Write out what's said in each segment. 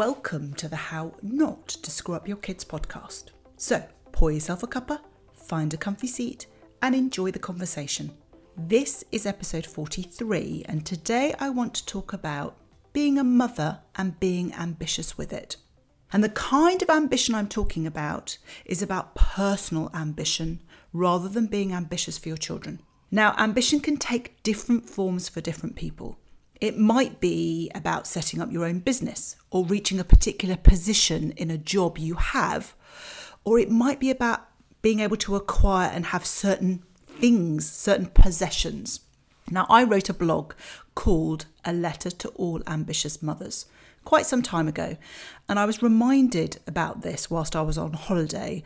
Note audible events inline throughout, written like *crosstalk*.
welcome to the How Not to Screw Up Your Kids podcast. So, pour yourself a cuppa, find a comfy seat, and enjoy the conversation. This is episode 43, and today I want to talk about being a mother and being ambitious with it. And the kind of ambition I'm talking about is about personal ambition rather than being ambitious for your children. Now, ambition can take different forms for different people. It might be about setting up your own business or reaching a particular position in a job you have, or it might be about being able to acquire and have certain things, certain possessions. Now, I wrote a blog called A Letter to All Ambitious Mothers quite some time ago, and I was reminded about this whilst I was on holiday,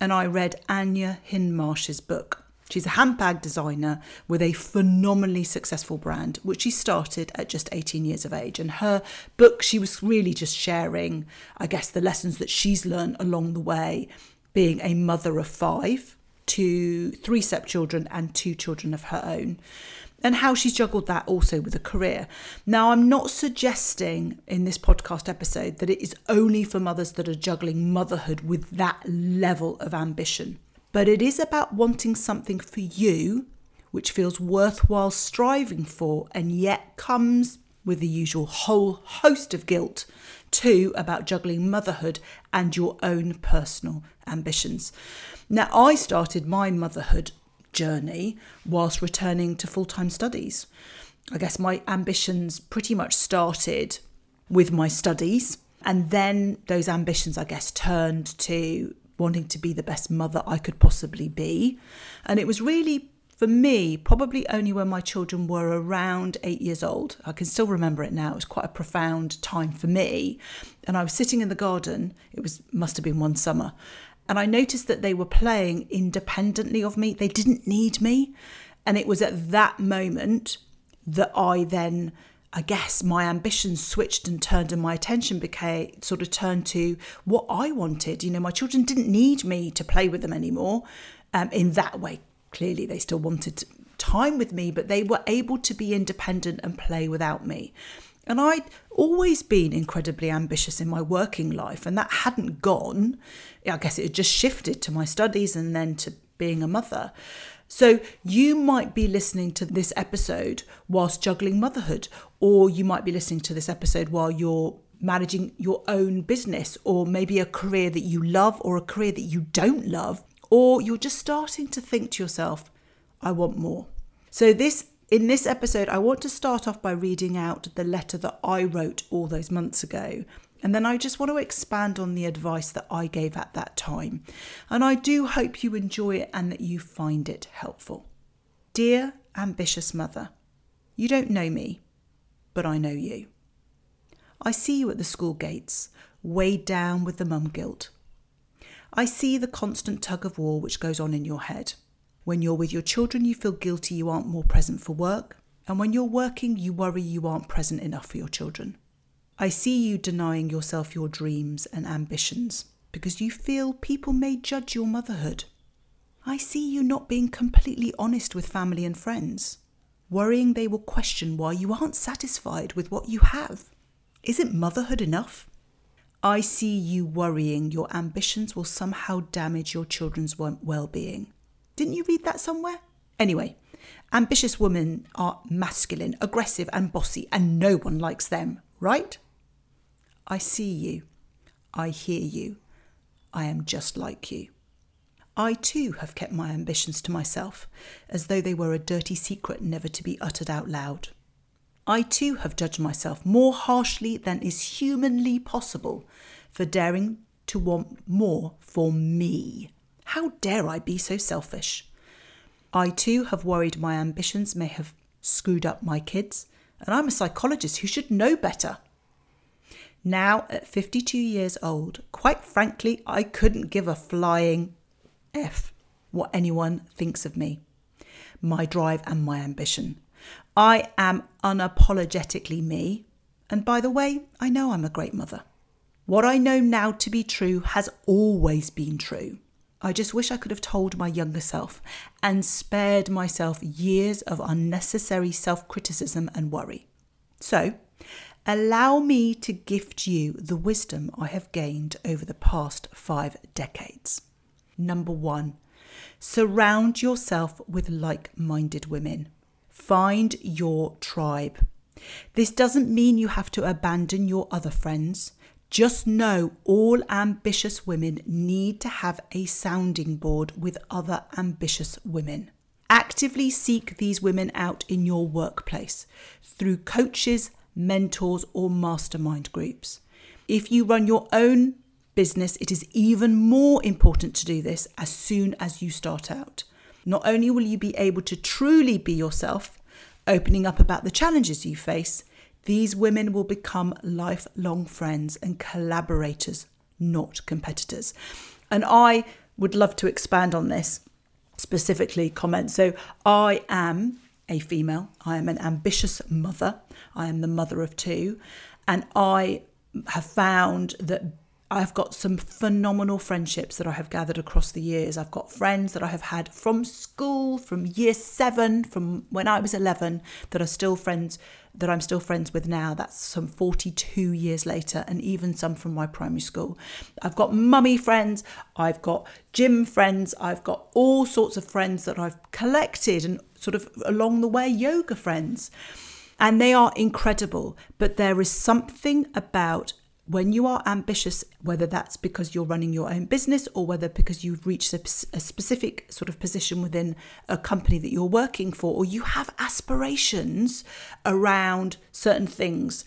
and I read Anya Hindmarch's book. She's a handbag designer with a phenomenally successful brand, which she started at just 18 years of age. And her book, she was really just sharing, I guess, the lessons that she's learned along the way, being a mother of five to three stepchildren and two children of her own and how she's juggled that also with a career. Now, I'm not suggesting in this podcast episode that it is only for mothers that are juggling motherhood with that level of ambition, but it is about wanting something for you which feels worthwhile striving for and yet comes with the usual whole host of guilt too about juggling motherhood and your own personal ambitions. Now, I started my motherhood journey whilst returning to full time studies. I guess my ambitions pretty much started with my studies, and then those ambitions, I guess, turned to wanting to be the best mother I could possibly be. And it was really, for me, probably only when my children were around eight years old. I can still remember it now. It was quite a profound time for me. And I was sitting in the garden, it was must have been one summer, and I noticed that they were playing independently of me. They didn't need me. And it was at that moment that I then, I guess, my ambitions switched and turned, and my attention became sort of turned to what I wanted. You know, my children didn't need me to play with them anymore um, in that way. Clearly, they still wanted time with me, but they were able to be independent and play without me. And I'd always been incredibly ambitious in my working life, and that hadn't gone. I guess it had just shifted to my studies and then to being a mother. So you might be listening to this episode whilst juggling motherhood, or you might be listening to this episode while you're managing your own business, or maybe a career that you love, or a career that you don't love, or you're just starting to think to yourself, I want more. So, this in this episode, I want to start off by reading out the letter that I wrote all those months ago. And then I just want to expand on the advice that I gave at that time. And I do hope you enjoy it and that you find it helpful. Dear ambitious mother, you don't know me, but I know you. I see you at the school gates, weighed down with the mum guilt. I see the constant tug of war which goes on in your head. When you're with your children, you feel guilty you aren't more present for work. And when you're working, you worry you aren't present enough for your children. I see you denying yourself your dreams and ambitions because you feel people may judge your motherhood. I see you not being completely honest with family and friends, worrying they will question why you aren't satisfied with what you have. Isn't motherhood enough? I see you worrying your ambitions will somehow damage your children's well being. Didn't you read that somewhere? Anyway, ambitious women are masculine, aggressive, and bossy, and no one likes them, right? I see you. I hear you. I am just like you. I too have kept my ambitions to myself, as though they were a dirty secret never to be uttered out loud. I too have judged myself more harshly than is humanly possible for daring to want more for me. How dare I be so selfish? I too have worried my ambitions may have screwed up my kids, and I'm a psychologist who should know better. Now, at 52 years old, quite frankly, I couldn't give a flying F what anyone thinks of me, my drive, and my ambition. I am unapologetically me, and by the way, I know I'm a great mother. What I know now to be true has always been true. I just wish I could have told my younger self and spared myself years of unnecessary self criticism and worry. So, allow me to gift you the wisdom I have gained over the past five decades. Number one, surround yourself with like minded women. Find your tribe. This doesn't mean you have to abandon your other friends. Just know all ambitious women need to have a sounding board with other ambitious women. Actively seek these women out in your workplace through coaches, mentors, or mastermind groups. If you run your own business, it is even more important to do this as soon as you start out. Not only will you be able to truly be yourself, opening up about the challenges you face, these women will become lifelong friends and collaborators, not competitors. And I would love to expand on this, specifically comment. So, I am a female, I am an ambitious mother, I am the mother of two, and I have found that I've got some phenomenal friendships that I have gathered across the years. I've got friends that I have had from school, from year seven, from when I was 11, that are still friends, that I'm still friends with now. That's some 42 years later, and even some from my primary school. I've got mummy friends, I've got gym friends, I've got all sorts of friends that I've collected, and sort of along the way, yoga friends. And they are incredible, but there is something about when you are ambitious, whether that's because you're running your own business or whether because you've reached a, a, specific sort of position within a company that you're working for, or you have aspirations around certain things,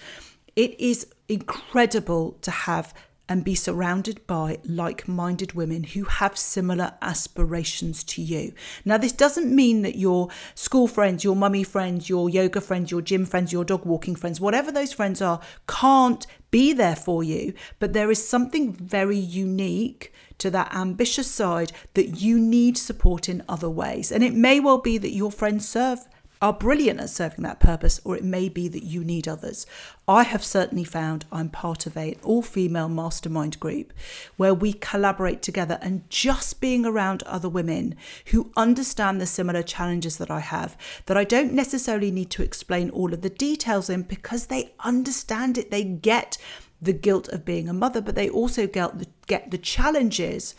it is incredible to have and be surrounded by like minded women who have similar aspirations to you. Now, this doesn't mean that your school friends, your mummy friends, your yoga friends, your gym friends, your dog walking friends, whatever those friends are, can't be there for you. But there is something very unique to that ambitious side that you need support in other ways. And it may well be that your friends serve are brilliant at serving that purpose, or it may be that you need others. I have certainly found I'm part of a all female mastermind group where we collaborate together and just being around other women who understand the similar challenges that I have, that I don't necessarily need to explain all of the details in because they understand it. They get the guilt of being a mother, but they also get the, get the challenges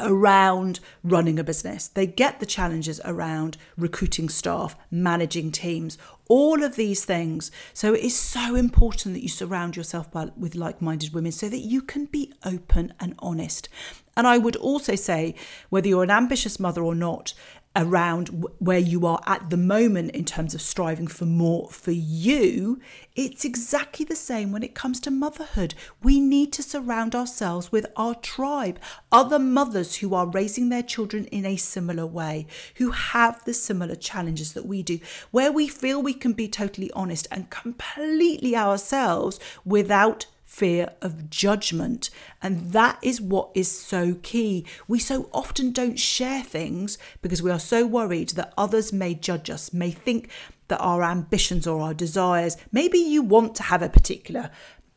around running a business. They get the challenges around recruiting staff, managing teams, all of these things. So it is so important that you surround yourself by, with like minded women so that you can be open and honest. And I would also say, whether you're an ambitious mother or not, around where you are at the moment in terms of striving for more for you, it's exactly the same when it comes to motherhood. We need to surround ourselves with our tribe, other mothers who are raising their children in a similar way, who have the similar challenges that we do, where we feel we can be totally honest and completely ourselves without fear of judgment. And that is what is so key. We so often don't share things because we are so worried that others may judge us, may think that our ambitions or our desires, maybe you want to have a particular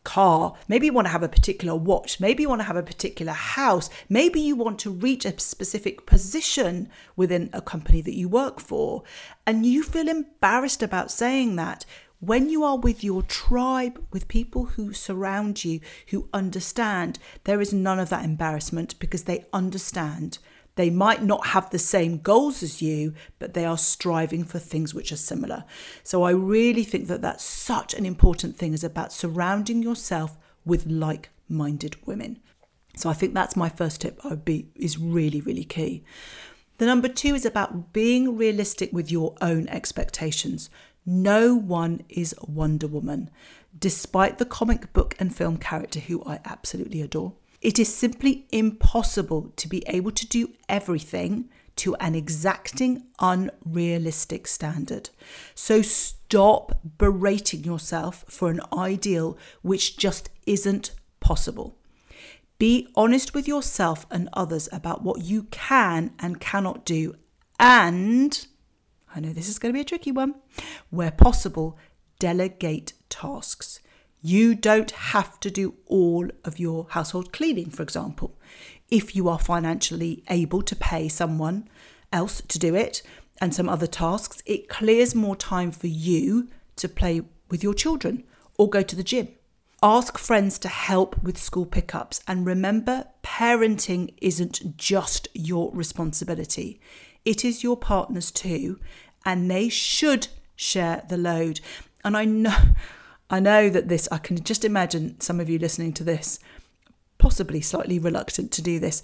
car, maybe you want to have a particular watch, maybe you want to have a particular house, maybe you want to reach a specific position within a company that you work for, and you feel embarrassed about saying that when you are with your tribe, with people who surround you, who understand, there is none of that embarrassment because they understand. They might not have the same goals as you, but they are striving for things which are similar. So I really think that that's such an important thing is about surrounding yourself with like-minded women. So I think that's my first tip I would be is really really key. The number 2 is about being realistic with your own expectations. No one is Wonder Woman, despite the comic book and film character who I absolutely adore. It is simply impossible to be able to do everything to an exacting, unrealistic standard. So stop berating yourself for an ideal which just isn't possible. Be honest with yourself and others about what you can and cannot do, and I know this is going to be a tricky one. Where possible, delegate tasks. You don't have to do all of your household cleaning, for example. If you are financially able to pay someone else to do it and some other tasks, it clears more time for you to play with your children or go to the gym. Ask friends to help with school pickups. And remember, parenting isn't just your responsibility, it is your partner's too. And they should share the load. And I know. I know that this, I can just imagine some of you listening to this, possibly slightly reluctant to do this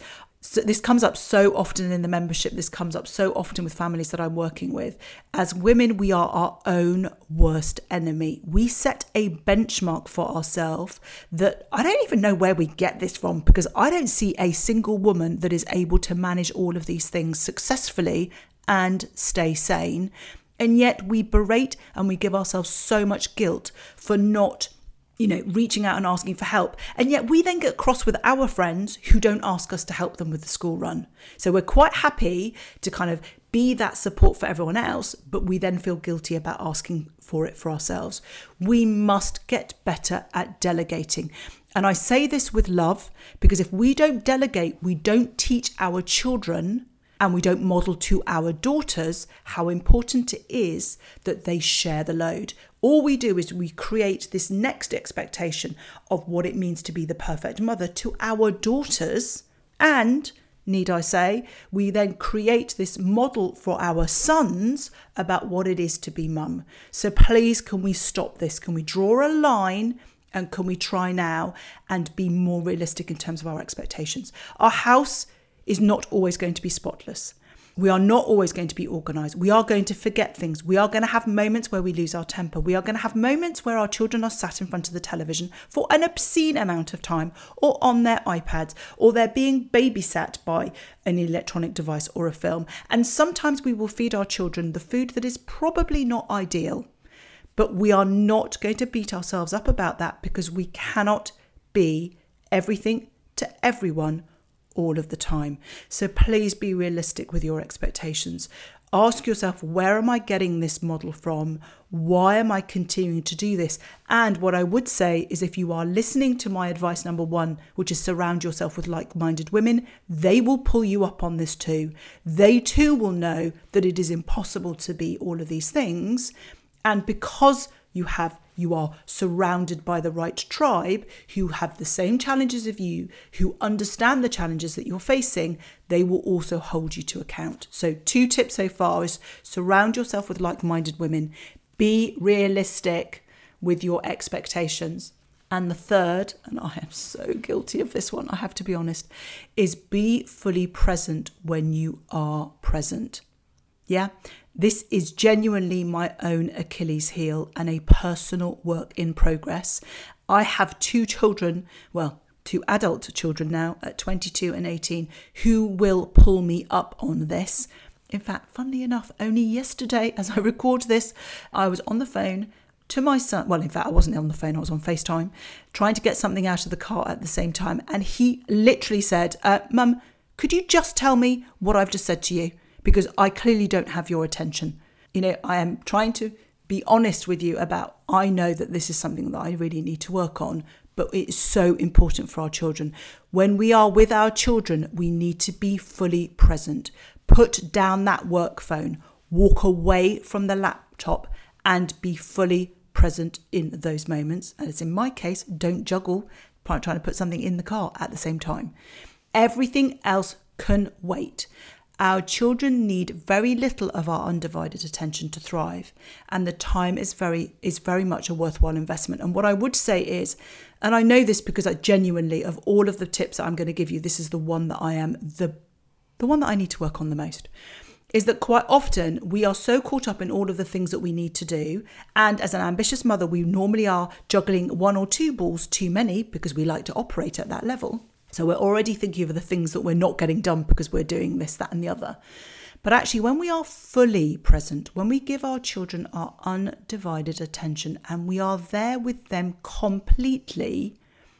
so this comes up so often in the membership this comes up so often with families that i'm working with. As women we are our own worst enemy. We set a benchmark for ourselves that i don't even know where we get this from because i don't see a single woman that is able to manage all of these things successfully and stay sane. And yet we berate and we give ourselves so much guilt for not you know, reaching out and asking for help. And yet we then get cross with our friends who don't ask us to help them with the school run. So we're quite happy to kind of be that support for everyone else, but we then feel guilty about asking for it for ourselves. We must get better at delegating. And I say this with love because if we don't delegate, we don't teach our children and we don't model to our daughters how important it is that they share the load. All we do is we create this next expectation of what it means to be the perfect mother to our daughters. And, need I say, we then create this model for our sons about what it is to be mum. So please, can we stop this? Can we draw a line? And can we try now and be more realistic in terms of our expectations? Our house is not always going to be spotless. We are not always going to be organized. We are going to forget things. We are going to have moments where we lose our temper. We are going to have moments where our children are sat in front of the television for an obscene amount of time or on their iPads or they're being babysat by an electronic device or a film. And sometimes we will feed our children the food that is probably not ideal. But we are not going to beat ourselves up about that because we cannot be everything to everyone all of the time. So please be realistic with your expectations. Ask yourself, where am I getting this model from? Why am I continuing to do this? And what I would say is if you are listening to my advice number one, which is surround yourself with like minded women, they will pull you up on this too. They too will know that it is impossible to be all of these things. And because you have you are surrounded by the right tribe who have the same challenges of you, who understand the challenges that you're facing, they will also hold you to account. So, two tips so far is surround yourself with like minded women, be realistic with your expectations. And the third, and I am so guilty of this one, I have to be honest, is be fully present when you are present. Yeah, this is genuinely my own Achilles heel and a personal work in progress. I have two children, well, two adult children now at 22 and 18 who will pull me up on this. In fact, funnily enough, only yesterday, as I record this, I was on the phone to my son. Well, in fact, I wasn't on the phone, I was on FaceTime, trying to get something out of the car at the same time. And he literally said, uh, Mum, could you just tell me what I've just said to you? Because I clearly don't have your attention. You know, I am trying to be honest with you about I know that this is something that I really need to work on, but it is so important for our children. When we are with our children, we need to be fully present. Put down that work phone, walk away from the laptop, and be fully present in those moments. And as in my case, don't juggle trying to put something in the car at the same time. Everything else can wait. Our children need very little of our undivided attention to thrive, and the time is very is very much a worthwhile investment. And what I would say is, and I know this because I genuinely of all of the tips that I'm going to give you, this is the one that I am the the one that I need to work on the most. Is that quite often we are so caught up in all of the things that we need to do. And as an ambitious mother, we normally are juggling one or two balls too many because we like to operate at that level. So we're already thinking of the things that we're not getting done because we're doing this, that, and the other. But actually, when we are fully present, when we give our children our undivided attention and we are there with them completely,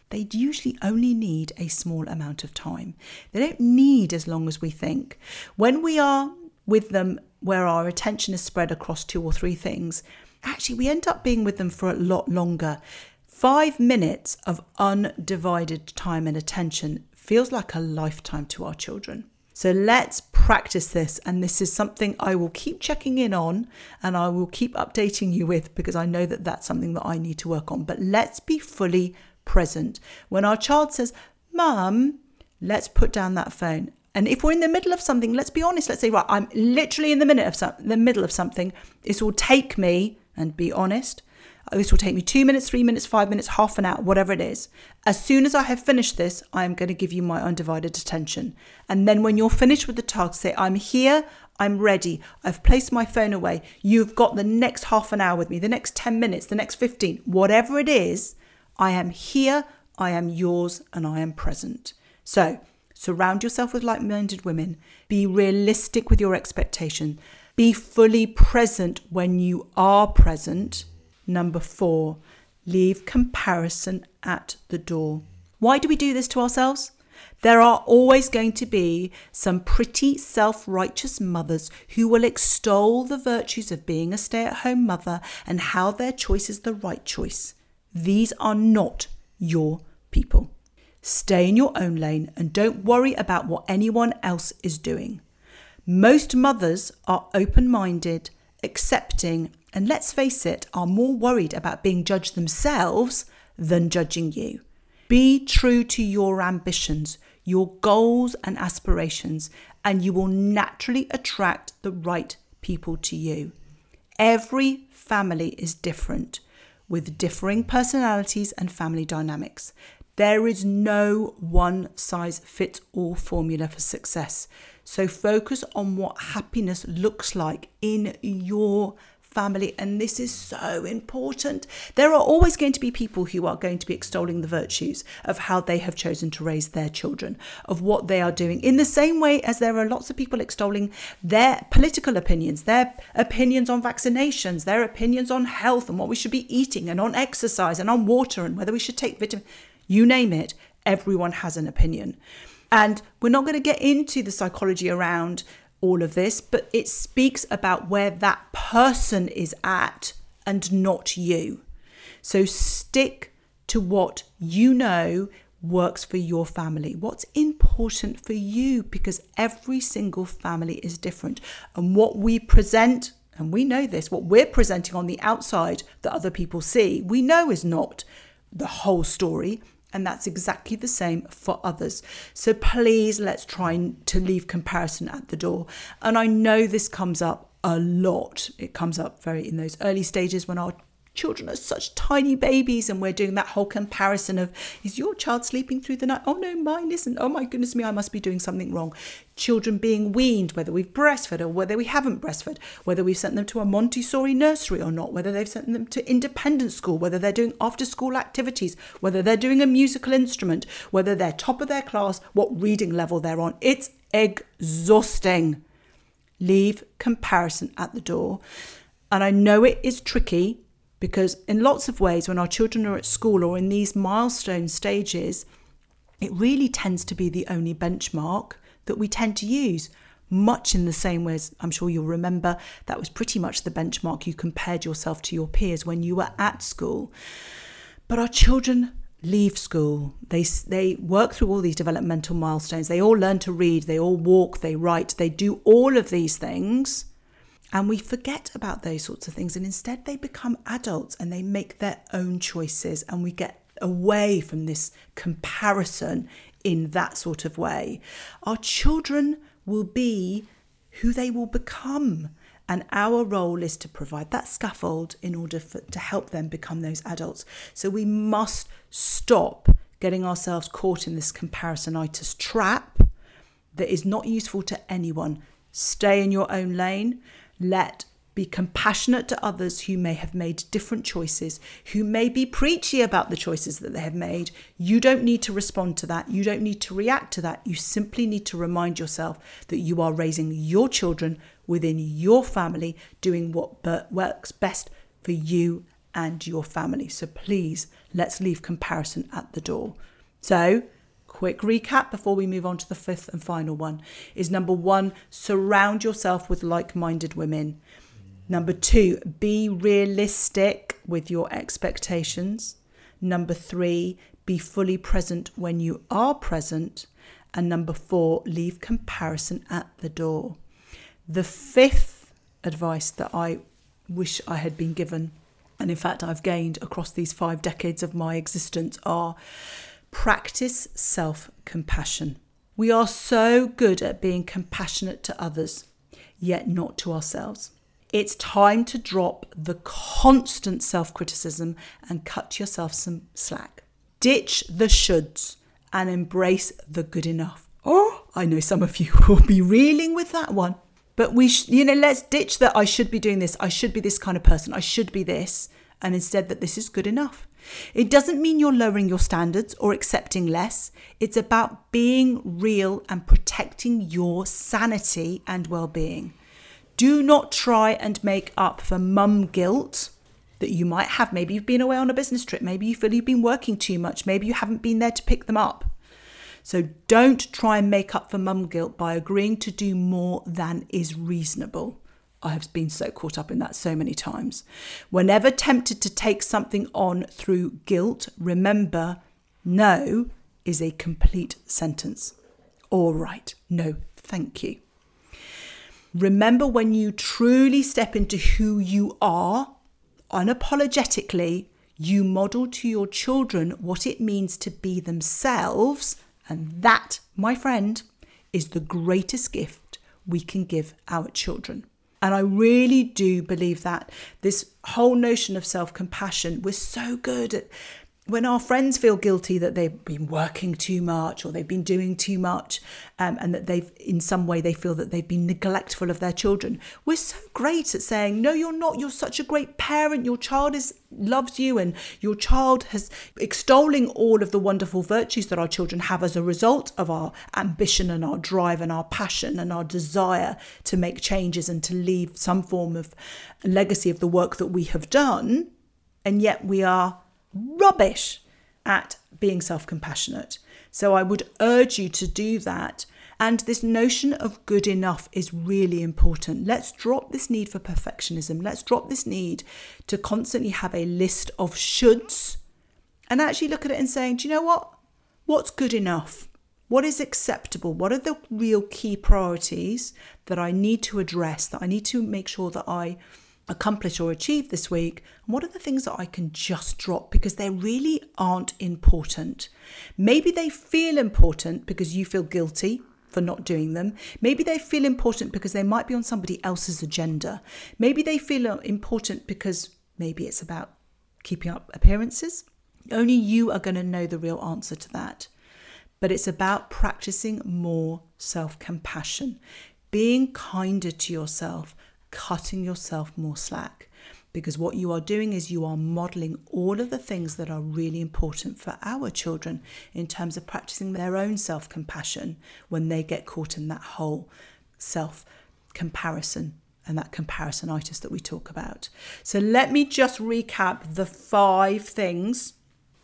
they usually only need a small amount of time. They don't need as long as we think. When we are with them where our attention is spread across two or three things, actually, we end up being with them for a lot longer Five minutes of undivided time and attention feels like a lifetime to our children. So let's practice this. And this is something I will keep checking in on and I will keep updating you with because I know that that's something that I need to work on. But let's be fully present. When our child says, Mum, let's put down that phone. And if we're in the middle of something, let's be honest. Let's say, right, I'm literally in the minute of some, the middle of something. This will take me, and be honest, this will take me two minutes, three minutes, five minutes, half an hour, whatever it is. As soon as I have finished this, I am going to give you my undivided attention. And then when you're finished with the task, say, I'm here, I'm ready, I've placed my phone away. You've got the next half an hour with me, the next 10 minutes, the next 15, whatever it is. I am here, I am yours, and I am present. So surround yourself with like minded women. Be realistic with your expectation. Be fully present when you are present Number four, leave comparison at the door. Why do we do this to ourselves? There are always going to be some pretty self righteous mothers who will extol the virtues of being a stay at home mother and how their choice is the right choice. These are not your people. Stay in your own lane and don't worry about what anyone else is doing. Most mothers are open minded, accepting, and let's face it, are more worried about being judged themselves than judging you. Be true to your ambitions, your goals and aspirations, and you will naturally attract the right people to you. Every family is different with differing personalities and family dynamics. There is no one size fits all formula for success. So focus on what happiness looks like in your family. And this is so important. There are always going to be people who are going to be extolling the virtues of how they have chosen to raise their children, of what they are doing, in the same way as there are lots of people extolling their political opinions, their opinions on vaccinations, their opinions on health and what we should be eating, and on exercise, and on water, and whether we should take vitamin. You name it, everyone has an opinion. And we're not going to get into the psychology around all of this, but it speaks about where that person is at and not you. So stick to what you know works for your family, what's important for you, because every single family is different. And what we present, and we know this, what we're presenting on the outside that other people see, we know is not the whole story. And that's exactly the same for others. So please let's try to leave comparison at the door. And I know this comes up a lot. It comes up very in those early stages when our children are such tiny babies and we're doing that whole comparison of is your child sleeping through the night? Oh no mine isn't. Oh my goodness me i must be doing something wrong. Children being weaned whether we've breastfed or whether we haven't breastfed whether we've sent them to a montessori nursery or not whether they've sent them to independent school whether they're doing after school activities whether they're doing a musical instrument whether they're top of their class what reading level they're on. It's exhausting. Leave comparison at the door. And I know it is tricky because, in lots of ways, when our children are at school or in these milestone stages, it really tends to be the only benchmark that we tend to use. Much in the same way as I'm sure you'll remember, that was pretty much the benchmark you compared yourself to your peers when you were at school. But our children leave school. They they work through all these developmental milestones. They all learn to read. They all walk. They write. They do all of these things, and we forget about those sorts of things, and instead they become adults and they make their own choices, and we get away from this comparison in that sort of way. Our children will be who they will become. And our role is to provide that scaffold in order for, to help them become those adults. So we must stop getting ourselves caught in this comparisonitis trap that is not useful to anyone. Stay in your own lane. Let be compassionate to others who may have made different choices, who may be preachy about the choices that they have made. You don't need to respond to that. You don't need to react to that. You simply need to remind yourself that you are raising your children within your family, doing what works best for you and your family. So please, let's leave comparison at the door. So, quick recap before we move on to the fifth and final one is number one, surround yourself with like minded women. Number two, be realistic with your expectations. Number three, be fully present when you are present. And number four, leave comparison at the door. The fifth advice that I wish I had been given, and in fact I've gained across these five decades of my existence, are practice self compassion. We are so good at being compassionate to others, yet not to ourselves. It's time to drop the constant self criticism and cut yourself some slack. Ditch the shoulds and embrace the good enough. Oh, I know some of you *laughs* will be reeling with that one. But we, sh- you know, let's ditch that I should be doing this, I should be this kind of person, I should be this, and instead that this is good enough. It doesn't mean you're lowering your standards or accepting less. It's about being real and protecting your sanity and well being. Do not try and make up for mum guilt that you might have. Maybe you've been away on a business trip. Maybe you feel you've been working too much. Maybe you haven't been there to pick them up. So don't try and make up for mum guilt by agreeing to do more than is reasonable. I have been so caught up in that so many times. Whenever tempted to take something on through guilt, remember no is a complete sentence. All right, no, thank you. Remember when you truly step into who you are, unapologetically, you model to your children what it means to be themselves and that, my friend, is the greatest gift we can give our children. And I really do believe that this whole notion of self compassion, we're so good at when our friends feel guilty that they've been working too much or they've been doing too much um, and that they've in some way they feel that they've been neglectful of their children we're so great at saying no you're not. You're such a great parent. Your child is loves you and your child has extolling all of the wonderful virtues that our children have as a result of our ambition and our drive and our passion and our desire to make changes and to leave some form of legacy of the work that we have done. And yet we are rubbish at being self compassionate. So I would urge you to do that. And this notion of good enough is really important. Let's drop this need for perfectionism. Let's drop this need to constantly have a list of shoulds and actually look at it and saying, do you know what? What's good enough? What is acceptable? What are the real key priorities that I need to address, that I need to make sure that I accomplish or achieve this week? And what are the things that I can just drop because they really aren't important? Maybe they feel important because you feel guilty for not doing them. Maybe they feel important because they might be on somebody else's agenda. Maybe they feel uh, important because maybe it's about keeping up appearances. Only you are going to know the real answer to that. But it's about practicing more self compassion, being kinder to yourself, cutting yourself more slack. Because what you are doing is you are modeling all of the things that are really important for our children in terms of practicing their own self compassion when they get caught in that whole self comparison and that comparisonitis that we talk about. So let me just recap the five things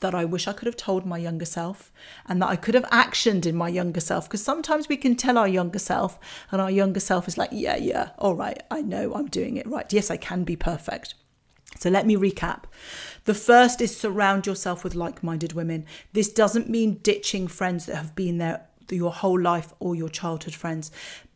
that I wish I could have told my younger self and that I could have actioned in my younger self. Because sometimes we can tell our younger self, and our younger self is like, yeah, yeah, all right, I know I'm doing it right. Yes, I can be perfect. So let me recap. The first is surround yourself with like minded women. This doesn't mean ditching friends that have been there your whole life or your childhood friends.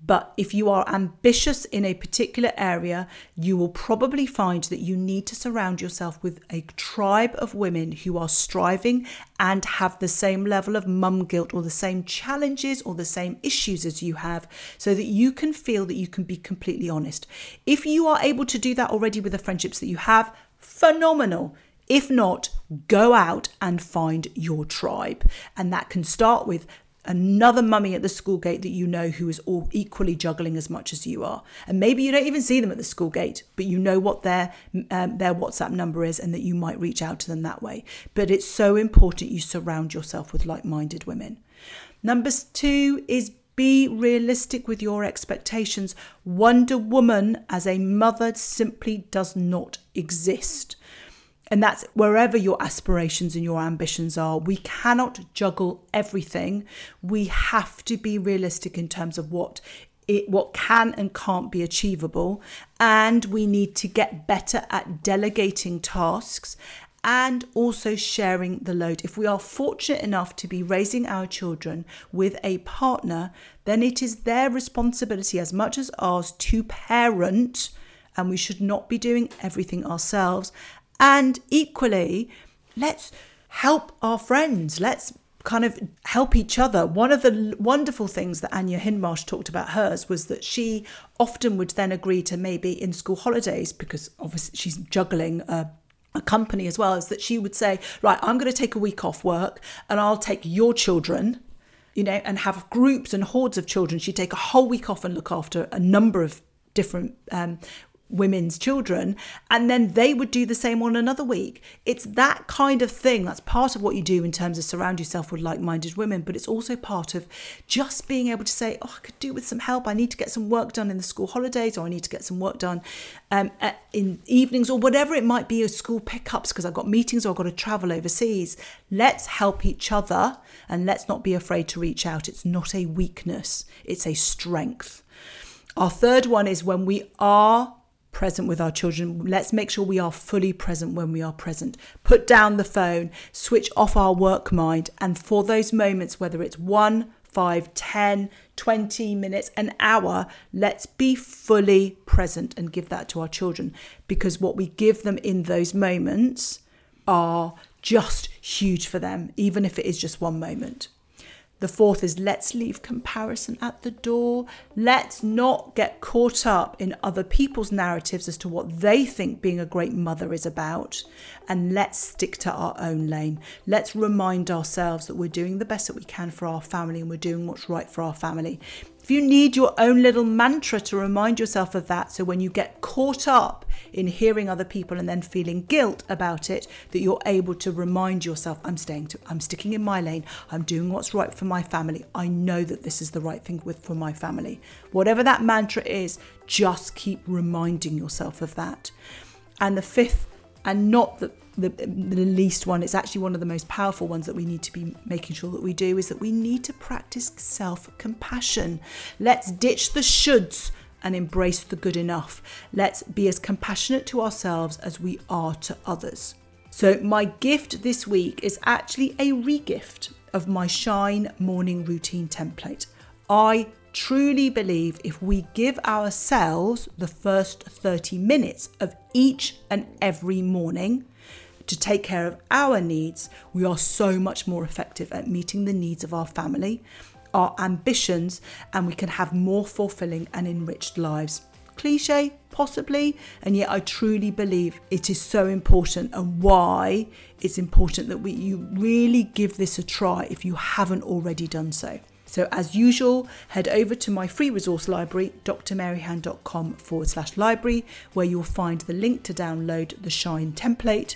But if you are ambitious in a particular area, you will probably find that you need to surround yourself with a tribe of women who are striving and have the same level of mum guilt or the same challenges or the same issues as you have, so that you can feel that you can be completely honest. If you are able to do that already with the friendships that you have, phenomenal. If not, go out and find your tribe. And that can start with another mummy at the school gate that you know who is all equally juggling as much as you are. And maybe you don't even see them at the school gate, but you know what their um, their WhatsApp number is and that you might reach out to them that way. But it's so important you surround yourself with like-minded women. Number 2 is be realistic with your expectations. Wonder Woman as a mother simply does not exist. And that's wherever your aspirations and your ambitions are. We cannot juggle everything. We have to be realistic in terms of what it, what can and can't be achievable. And we need to get better at delegating tasks and also sharing the load. If we are fortunate enough to be raising our children with a partner, then it is their responsibility as much as ours to parent, and we should not be doing everything ourselves. And equally, let's help our friends. Let's kind of help each other. One of the wonderful things that Anya Hindmarch talked about hers was that she often would then agree to maybe in school holidays, because obviously she's juggling a a company as well is that she would say, right, I'm going to take a week off work and I'll take your children, you know, and have groups and hordes of children. She'd take a whole week off and look after a number of different um, women's children and then they would do the same on another week. It's that kind of thing that's part of what you do in terms of surround yourself with like-minded women but it's also part of just being able to say oh i could do with some help. I need to get some work done in the school holidays or i need to get some work done um, in evenings or whatever it might be as school pickups because i've got meetings or i've got to travel overseas. Let's help each other and let's not be afraid to reach out. It's not a weakness. It's a strength. Our third one is when we are present with our children. Let's make sure we are fully present when we are present. Put down the phone, switch off our work mind, and for those moments, whether it's one, five, 10, 20 minutes, an hour, let's be fully present and give that to our children because what we give them in those moments are just huge for them, even if it is just one moment. The fourth is let's leave comparison at the door. Let's not get caught up in other people's narratives as to what they think being a great mother is about. And let's stick to our own lane. Let's remind ourselves that we're doing the best that we can for our family and we're doing what's right for our family. If you need your own little mantra to remind yourself of that, so when you get caught up in hearing other people and then feeling guilt about it, that you're able to remind yourself, I'm staying to, I'm sticking in my lane, I'm doing what's right for my family. I know that this is the right thing with for my family. Whatever that mantra is, just keep reminding yourself of that. And the fifth, and not the the, the least one, it's actually one of the most powerful ones that we need to be making sure that we do is that we need to practice self compassion. Let's ditch the shoulds and embrace the good enough. Let's be as compassionate to ourselves as we are to others. So, my gift this week is actually a regift of my Shine morning routine template. I truly believe if we give ourselves the first 30 minutes of each and every morning, to take care of our needs, we are so much more effective at meeting the needs of our family, our ambitions, and we can have more fulfilling and enriched lives. Cliche, possibly, and yet I truly believe it is so important and why it's important that we you really give this a try if you haven't already done so. So, as usual, head over to my free resource library, drmaryhan.com forward slash library, where you'll find the link to download the Shine template.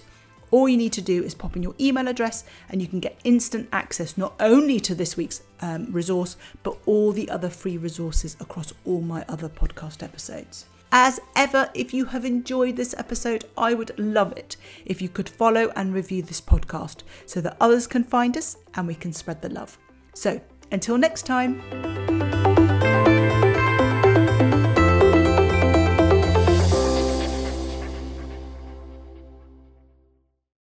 All you need to do is pop in your email address and you can get instant access not only to this week's um, resource, but all the other free resources across all my other podcast episodes. As ever, if you have enjoyed this episode, I would love it if you could follow and review this podcast so that others can find us and we can spread the love. So, until next time.